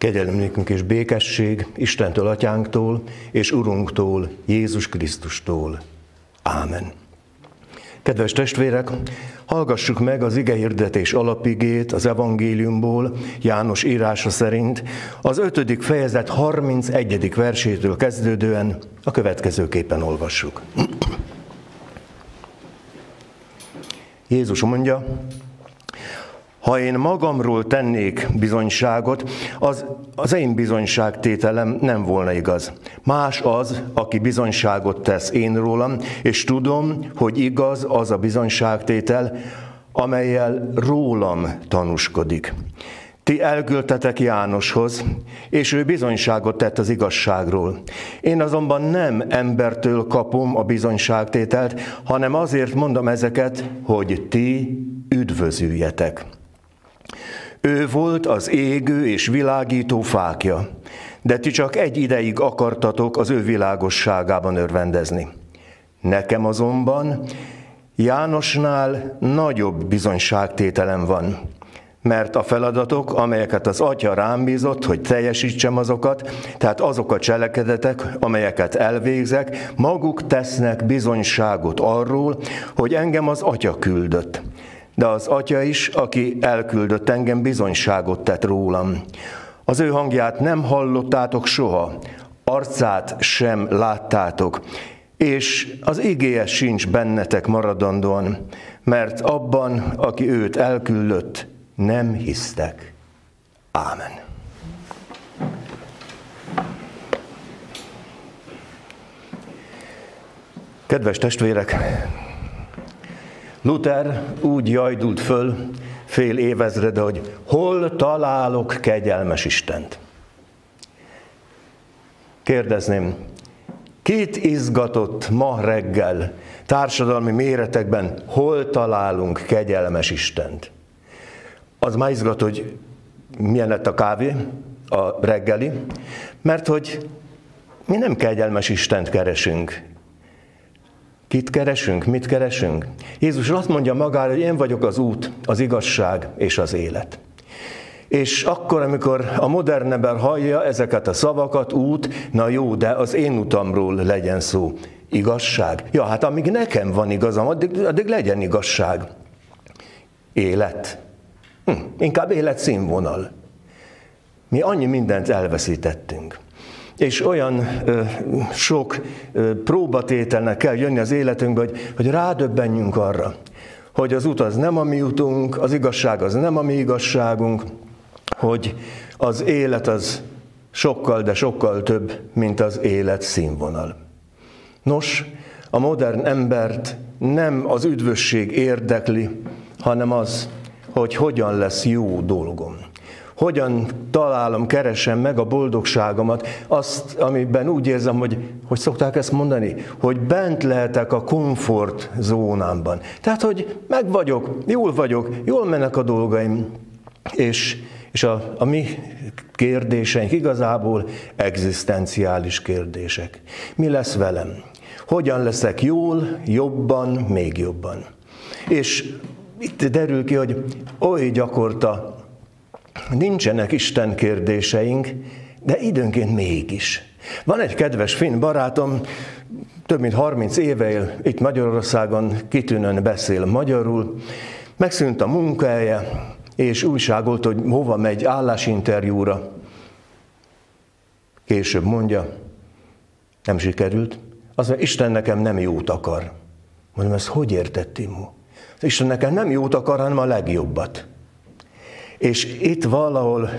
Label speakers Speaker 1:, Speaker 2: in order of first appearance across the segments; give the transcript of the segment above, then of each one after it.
Speaker 1: Kegyelmünkünk és békesség Istentől, Atyánktól és Urunktól, Jézus Krisztustól. Ámen. Kedves testvérek, hallgassuk meg az ige hirdetés alapigét az evangéliumból, János írása szerint, az 5. fejezet 31. versétől kezdődően a következőképpen olvassuk. Jézus mondja, ha én magamról tennék bizonyságot, az, az én bizonyságtételem nem volna igaz. Más az, aki bizonyságot tesz én rólam, és tudom, hogy igaz az a bizonyságtétel, amelyel rólam tanúskodik. Ti elküldtetek Jánoshoz, és ő bizonyságot tett az igazságról. Én azonban nem embertől kapom a bizonyságtételt, hanem azért mondom ezeket, hogy ti üdvözüljetek. Ő volt az égő és világító fákja, de ti csak egy ideig akartatok az ő világosságában örvendezni. Nekem azonban Jánosnál nagyobb bizonyságtételem van, mert a feladatok, amelyeket az Atya rám bízott, hogy teljesítsem azokat, tehát azok a cselekedetek, amelyeket elvégzek, maguk tesznek bizonyságot arról, hogy engem az Atya küldött de az atya is, aki elküldött engem, bizonyságot tett rólam. Az ő hangját nem hallottátok soha, arcát sem láttátok, és az igéje sincs bennetek maradandóan, mert abban, aki őt elküldött, nem hisztek. Ámen. Kedves testvérek, Luther úgy jajdult föl fél évezrede, hogy hol találok kegyelmes Istent. Kérdezném, kit izgatott ma reggel társadalmi méretekben, hol találunk kegyelmes Istent? Az már izgat, hogy milyen lett a kávé, a reggeli, mert hogy mi nem kegyelmes Istent keresünk, Kit keresünk? Mit keresünk? Jézus azt mondja magára, hogy én vagyok az út, az igazság és az élet. És akkor, amikor a modern ember hallja ezeket a szavakat, út, na jó, de az én utamról legyen szó. Igazság? Ja, hát amíg nekem van igazam, addig, addig legyen igazság. Élet? Hm, inkább életszínvonal. Mi annyi mindent elveszítettünk és olyan ö, sok ö, próbatételnek kell jönni az életünkbe, hogy, hogy rádöbbenjünk arra, hogy az út az nem a mi utunk, az igazság az nem a mi igazságunk, hogy az élet az sokkal, de sokkal több, mint az élet színvonal. Nos, a modern embert nem az üdvösség érdekli, hanem az, hogy hogyan lesz jó dolgom hogyan találom, keresem meg a boldogságomat, azt, amiben úgy érzem, hogy, hogy szokták ezt mondani, hogy bent lehetek a komfort zónámban. Tehát, hogy meg vagyok, jól vagyok, jól mennek a dolgaim, és, és a, a mi kérdéseink igazából egzisztenciális kérdések. Mi lesz velem? Hogyan leszek jól, jobban, még jobban? És itt derül ki, hogy oly gyakorta Nincsenek Isten kérdéseink, de időnként mégis. Van egy kedves finn barátom, több mint 30 éve él itt Magyarországon, kitűnően beszél magyarul, megszűnt a munkája, és újságolt, hogy hova megy állásinterjúra. Később mondja, nem sikerült. Az mondja, Isten nekem nem jót akar. Mondom, ezt hogy értett, Timó? Isten nekem nem jót akar, hanem a legjobbat. És itt valahol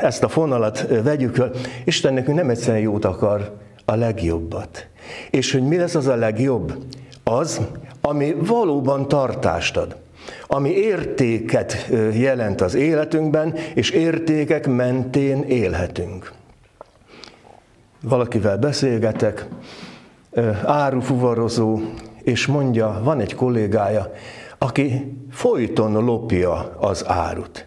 Speaker 1: ezt a fonalat vegyük föl, Isten nekünk nem egyszerűen jót akar, a legjobbat. És hogy mi lesz az a legjobb? Az, ami valóban tartást ad ami értéket jelent az életünkben, és értékek mentén élhetünk. Valakivel beszélgetek, árufuvarozó, és mondja, van egy kollégája, aki folyton lopja az árut.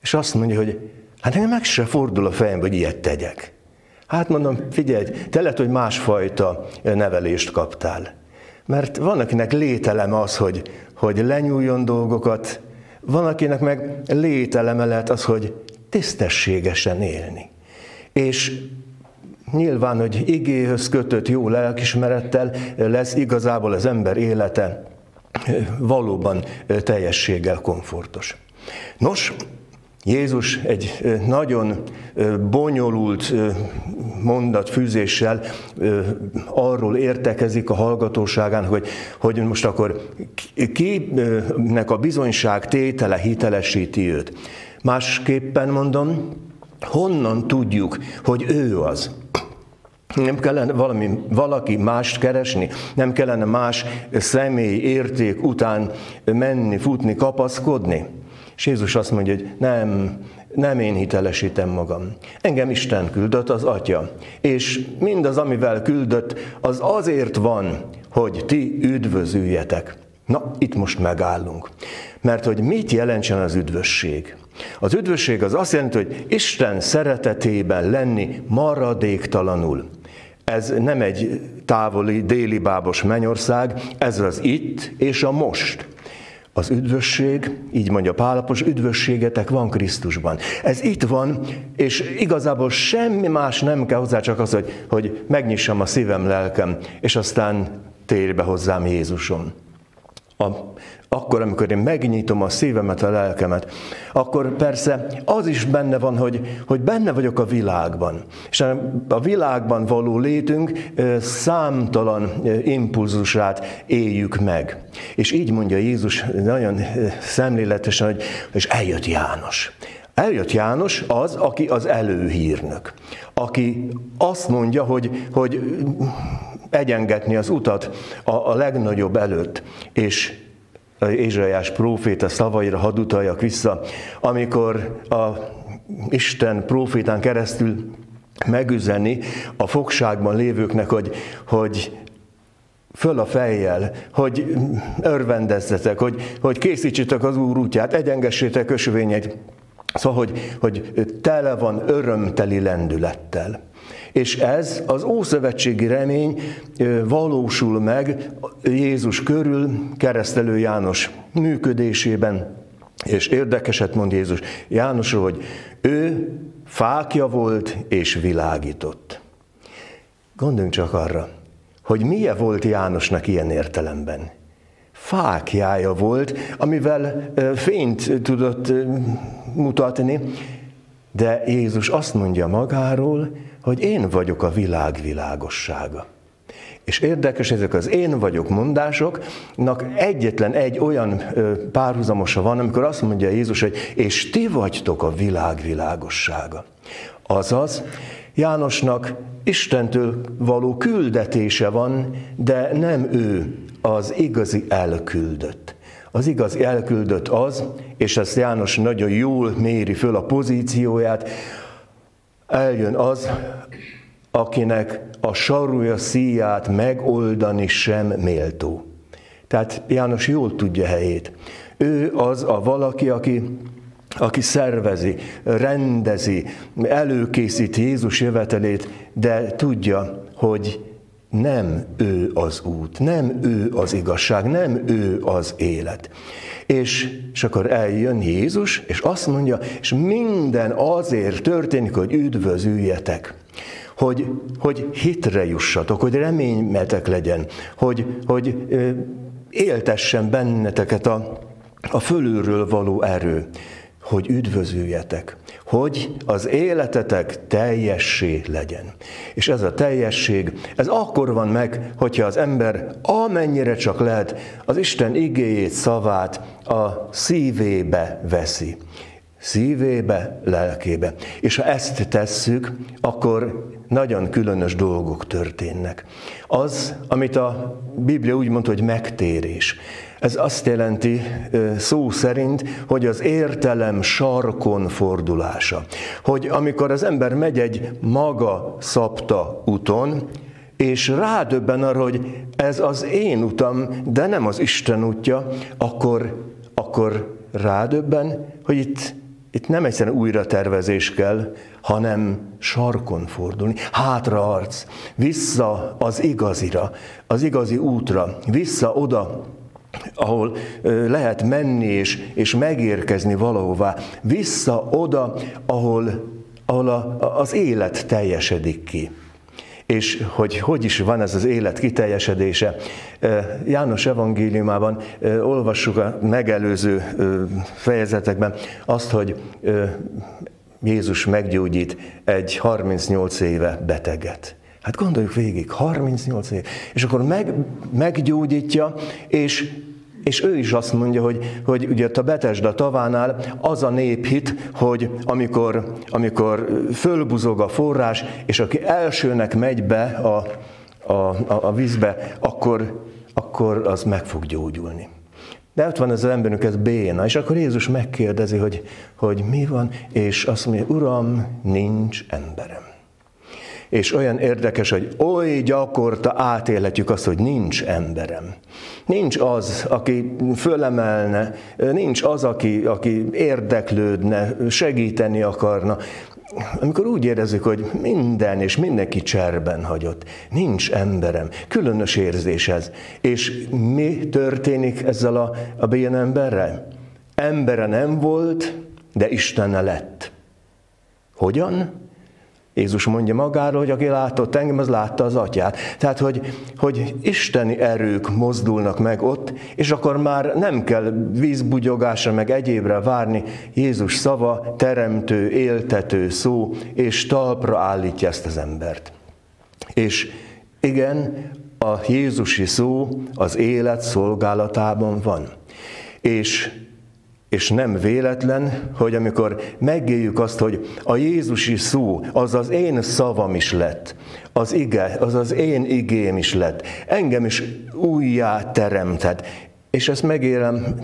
Speaker 1: És azt mondja, hogy hát nekem meg se fordul a fejembe, hogy ilyet tegyek. Hát mondom, figyelj, te lehet, hogy másfajta nevelést kaptál. Mert van, akinek lételem az, hogy, hogy lenyúljon dolgokat, van, akinek meg lételeme lehet az, hogy tisztességesen élni. És nyilván, hogy igéhöz kötött jó lelkismerettel lesz igazából az ember élete valóban teljességgel komfortos. Nos, Jézus egy nagyon bonyolult mondatfűzéssel arról értekezik a hallgatóságán, hogy, hogy most akkor kinek a bizonyság tétele hitelesíti őt. Másképpen mondom, honnan tudjuk, hogy ő az? Nem kellene valami, valaki mást keresni, nem kellene más személy érték után menni, futni, kapaszkodni. És Jézus azt mondja, hogy nem, nem én hitelesítem magam. Engem Isten küldött, az Atya. És mindaz, amivel küldött, az azért van, hogy ti üdvözüljetek. Na, itt most megállunk. Mert hogy mit jelentsen az üdvösség? Az üdvösség az azt jelenti, hogy Isten szeretetében lenni maradéktalanul. Ez nem egy távoli, déli bábos mennyország, ez az itt és a most. Az üdvösség, így mondja Pálapos, üdvösségetek van Krisztusban. Ez itt van, és igazából semmi más nem kell hozzá, csak az, hogy, hogy megnyissam a szívem, lelkem, és aztán térj be hozzám Jézusom. A, akkor, amikor én megnyitom a szívemet, a lelkemet, akkor persze az is benne van, hogy, hogy benne vagyok a világban. És a világban való létünk számtalan impulzusát éljük meg. És így mondja Jézus nagyon szemléletesen, hogy és eljött János. Eljött János az, aki az előhírnök, aki azt mondja, hogy, hogy egyengetni az utat a, a legnagyobb előtt, és Ézsaiás próféta szavaira hadd utaljak vissza, amikor a Isten prófétán keresztül megüzeni a fogságban lévőknek, hogy, hogy föl a fejjel, hogy örvendezzetek, hogy, hogy készítsétek az Úr útját, egyengessétek ösvényeit, szóval, hogy, hogy tele van örömteli lendülettel. És ez az ószövetségi remény valósul meg Jézus körül, keresztelő János működésében. És érdekeset mond Jézus Jánosról, hogy ő fákja volt és világított. Gondoljunk csak arra, hogy milyen volt Jánosnak ilyen értelemben. Fákjája volt, amivel fényt tudott mutatni, de Jézus azt mondja magáról, hogy én vagyok a világ világossága. És érdekes, ezek az én vagyok mondásoknak egyetlen egy olyan párhuzamosa van, amikor azt mondja Jézus, hogy és ti vagytok a világ világossága. Azaz, Jánosnak Istentől való küldetése van, de nem ő az igazi elküldött. Az igazi elküldött az, és ezt János nagyon jól méri föl a pozícióját, eljön az, akinek a sarúja szíját megoldani sem méltó. Tehát János jól tudja helyét. Ő az a valaki, aki, aki szervezi, rendezi, előkészít Jézus jövetelét, de tudja, hogy nem ő az út, nem ő az igazság, nem ő az élet. És, és akkor eljön Jézus, és azt mondja, és minden azért történik, hogy üdvözüljetek. Hogy, hogy hitre jussatok, hogy reménymetek legyen, hogy, hogy éltessen benneteket a, a fölülről való erő, hogy üdvözüljetek, hogy az életetek teljessé legyen. És ez a teljesség, ez akkor van meg, hogyha az ember amennyire csak lehet az Isten igéjét, szavát a szívébe veszi. Szívébe, lelkébe. És ha ezt tesszük, akkor nagyon különös dolgok történnek. Az, amit a Biblia úgy mondta, hogy megtérés. Ez azt jelenti szó szerint, hogy az értelem sarkon fordulása. Hogy amikor az ember megy egy maga szabta úton, és rádöbben arra, hogy ez az én utam, de nem az Isten útja, akkor, akkor rádöbben, hogy itt, itt nem egyszerűen újra tervezés kell, hanem sarkon fordulni, hátra arc, vissza az igazira, az igazi útra, vissza oda, ahol lehet menni és, és megérkezni valahová, vissza oda, ahol ahol a, az élet teljesedik ki. És hogy hogy is van ez az élet kiteljesedése. János evangéliumában olvassuk a megelőző fejezetekben azt, hogy Jézus meggyógyít egy 38 éve beteget. Hát gondoljuk végig, 38 év. És akkor meg, meggyógyítja, és, és ő is azt mondja, hogy, hogy ugye a Betesda tavánál az a néphit, hogy amikor, amikor fölbuzog a forrás, és aki elsőnek megy be a, a, a, a vízbe, akkor, akkor az meg fog gyógyulni. De ott van ez az emberünk, ez béna, és akkor Jézus megkérdezi, hogy, hogy mi van, és azt mondja, Uram, nincs emberem. És olyan érdekes, hogy oly gyakorta átélhetjük azt, hogy nincs emberem. Nincs az, aki fölemelne, nincs az, aki, aki érdeklődne, segíteni akarna. Amikor úgy érezzük, hogy minden és mindenki cserben hagyott, nincs emberem, különös érzés ez. És mi történik ezzel a, a béna emberrel? Embere nem volt, de Istenne lett. Hogyan? Jézus mondja magáról, hogy aki látott engem, az látta az atyát. Tehát, hogy, hogy isteni erők mozdulnak meg ott, és akkor már nem kell vízbugyogásra, meg egyébre várni. Jézus szava teremtő, éltető szó, és talpra állítja ezt az embert. És igen, a Jézusi szó az élet szolgálatában van. És és nem véletlen, hogy amikor megéljük azt, hogy a Jézusi szó az az én szavam is lett, az ige, az az én igém is lett, engem is újjá teremtett, és ezt megélem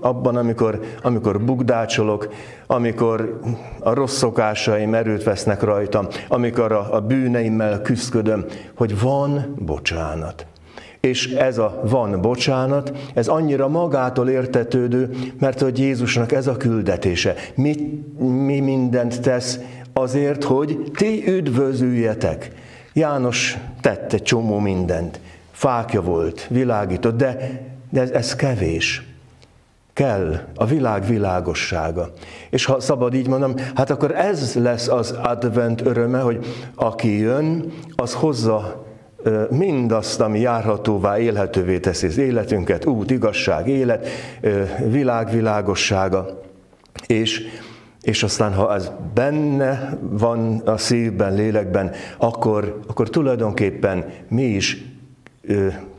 Speaker 1: abban, amikor, amikor bugdácsolok, amikor a rossz szokásaim erőt vesznek rajtam, amikor a, a bűneimmel küzdködöm, hogy van bocsánat. És ez a van bocsánat, ez annyira magától értetődő, mert hogy Jézusnak ez a küldetése. Mi, mi mindent tesz azért, hogy ti üdvözüljetek. János tett egy csomó mindent. Fákja volt, világított, de, de ez, ez kevés. Kell a világ világossága. És ha szabad így mondom, hát akkor ez lesz az advent öröme, hogy aki jön, az hozza mindazt, ami járhatóvá, élhetővé teszi az életünket, út, igazság, élet, világ, világossága. És, és aztán, ha ez benne van a szívben, lélekben, akkor, akkor tulajdonképpen mi is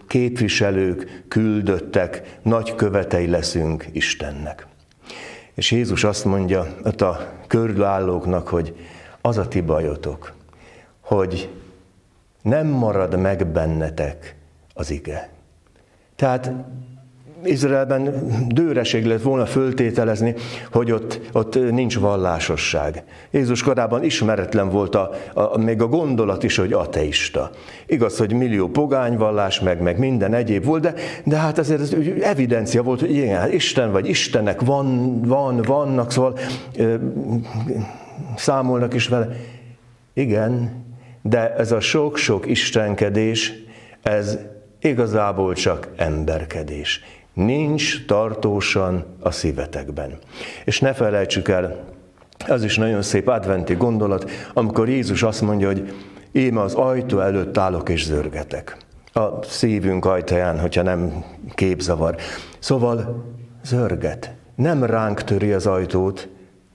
Speaker 1: képviselők, küldöttek, nagy követei leszünk Istennek. És Jézus azt mondja a körülállóknak, hogy az a ti bajotok, hogy nem marad meg bennetek az ige. Tehát Izraelben dőreség lett volna föltételezni, hogy ott, ott nincs vallásosság. Jézus korában ismeretlen volt a, a, még a gondolat is, hogy ateista. Igaz, hogy millió pogányvallás, meg, meg minden egyéb volt, de, de hát azért ez evidencia volt, hogy igen, hát Isten vagy Istenek van, van, vannak, szóval ö, számolnak is vele. Igen, de ez a sok-sok istenkedés, ez igazából csak emberkedés. Nincs tartósan a szívetekben. És ne felejtsük el, az is nagyon szép adventi gondolat, amikor Jézus azt mondja, hogy én az ajtó előtt állok és zörgetek. A szívünk ajtaján, hogyha nem képzavar. Szóval zörget. Nem ránk töri az ajtót,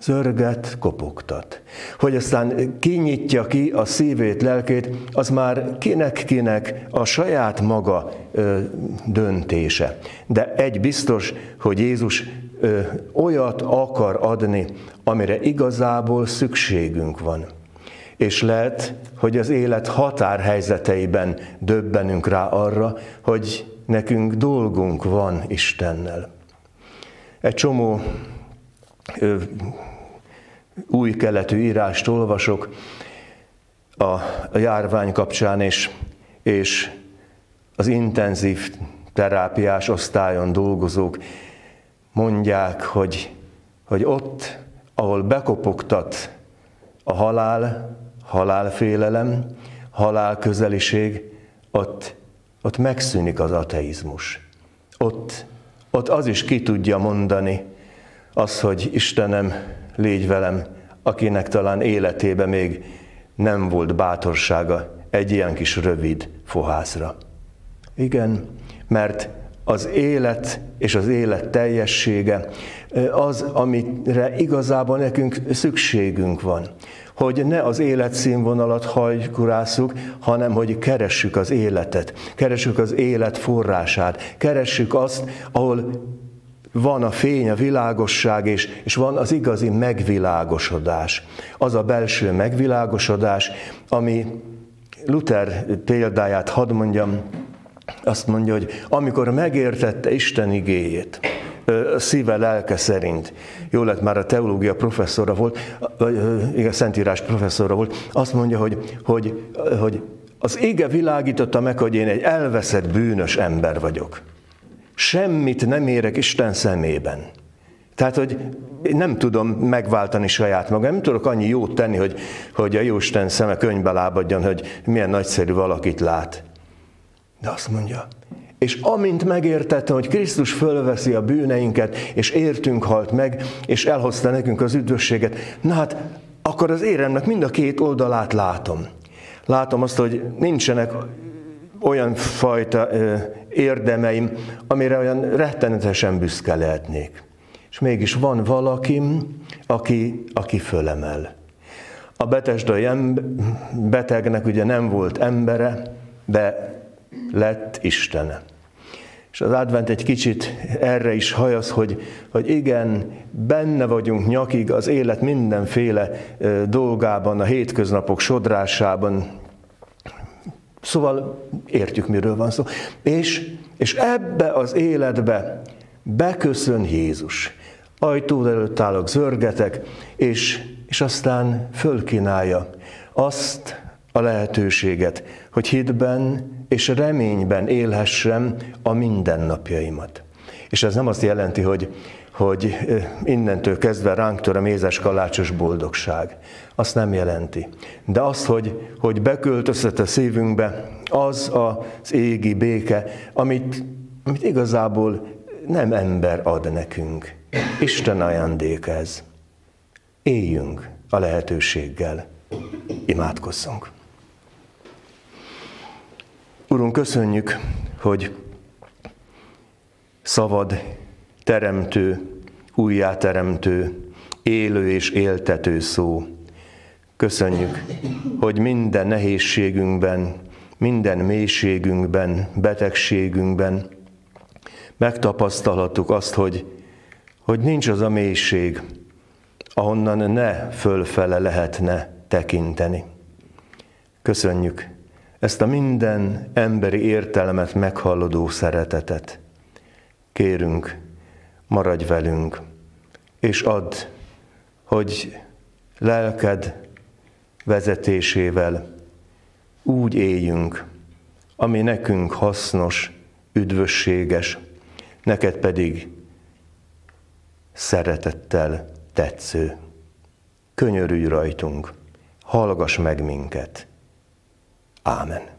Speaker 1: zörget, kopogtat. Hogy aztán kinyitja ki a szívét, lelkét, az már kinek-kinek a saját maga ö, döntése. De egy biztos, hogy Jézus ö, olyat akar adni, amire igazából szükségünk van. És lehet, hogy az élet határhelyzeteiben döbbenünk rá arra, hogy nekünk dolgunk van Istennel. Egy csomó új keletű írást olvasok a, járvány kapcsán, és, és az intenzív terápiás osztályon dolgozók mondják, hogy, hogy ott, ahol bekopogtat a halál, halálfélelem, halálközeliség, ott, ott megszűnik az ateizmus. Ott, ott az is ki tudja mondani, az, hogy Istenem, légy velem, akinek talán életében még nem volt bátorsága egy ilyen kis rövid fohászra. Igen, mert az élet és az élet teljessége az, amire igazából nekünk szükségünk van. Hogy ne az életszínvonalat hajkurászuk, hanem hogy keressük az életet, keressük az élet forrását, keressük azt, ahol van a fény, a világosság, és, és van az igazi megvilágosodás. Az a belső megvilágosodás, ami Luther példáját hadd mondjam, azt mondja, hogy amikor megértette Isten igéjét, szíve, lelke szerint, jó lett már a teológia professzora volt, vagy igen, szentírás professzora volt, azt mondja, hogy, hogy, hogy az ége világította meg, hogy én egy elveszett bűnös ember vagyok. Semmit nem érek Isten szemében. Tehát, hogy nem tudom megváltani saját magam, nem tudok annyi jót tenni, hogy, hogy a Jóisten szeme könyvbe lábadjon, hogy milyen nagyszerű valakit lát. De azt mondja, és amint megértette, hogy Krisztus fölveszi a bűneinket, és értünk halt meg, és elhozta nekünk az üdvösséget, na hát, akkor az éremnek mind a két oldalát látom. Látom azt, hogy nincsenek olyan fajta ö, érdemeim, amire olyan rettenetesen büszke lehetnék. És mégis van valakim, aki, aki fölemel. A betesdai betegnek ugye nem volt embere, de lett Istene. És az advent egy kicsit erre is hajasz, hogy, hogy igen, benne vagyunk nyakig az élet mindenféle dolgában, a hétköznapok sodrásában. Szóval értjük, miről van szó. És, és ebbe az életbe beköszön Jézus. Ajtó előtt állok, zörgetek, és, és aztán fölkínálja azt a lehetőséget, hogy hitben és reményben élhessem a mindennapjaimat. És ez nem azt jelenti, hogy, hogy innentől kezdve ránk tör a mézes kalácsos boldogság. Azt nem jelenti. De az, hogy, hogy beköltözhet a szívünkbe az az égi béke, amit, amit igazából nem ember ad nekünk. Isten ajándék ez. Éljünk a lehetőséggel. Imádkozzunk. Urunk, köszönjük, hogy szabad, teremtő, újjáteremtő, élő és éltető szó. Köszönjük, hogy minden nehézségünkben, minden mélységünkben, betegségünkben megtapasztalhattuk azt, hogy, hogy nincs az a mélység, ahonnan ne fölfele lehetne tekinteni. Köszönjük, ezt a minden emberi értelmet meghalladó szeretetet. Kérünk, maradj velünk, és add, hogy lelked vezetésével úgy éljünk, ami nekünk hasznos, üdvösséges, neked pedig szeretettel tetsző. Könyörülj rajtunk, hallgass meg minket. Amen.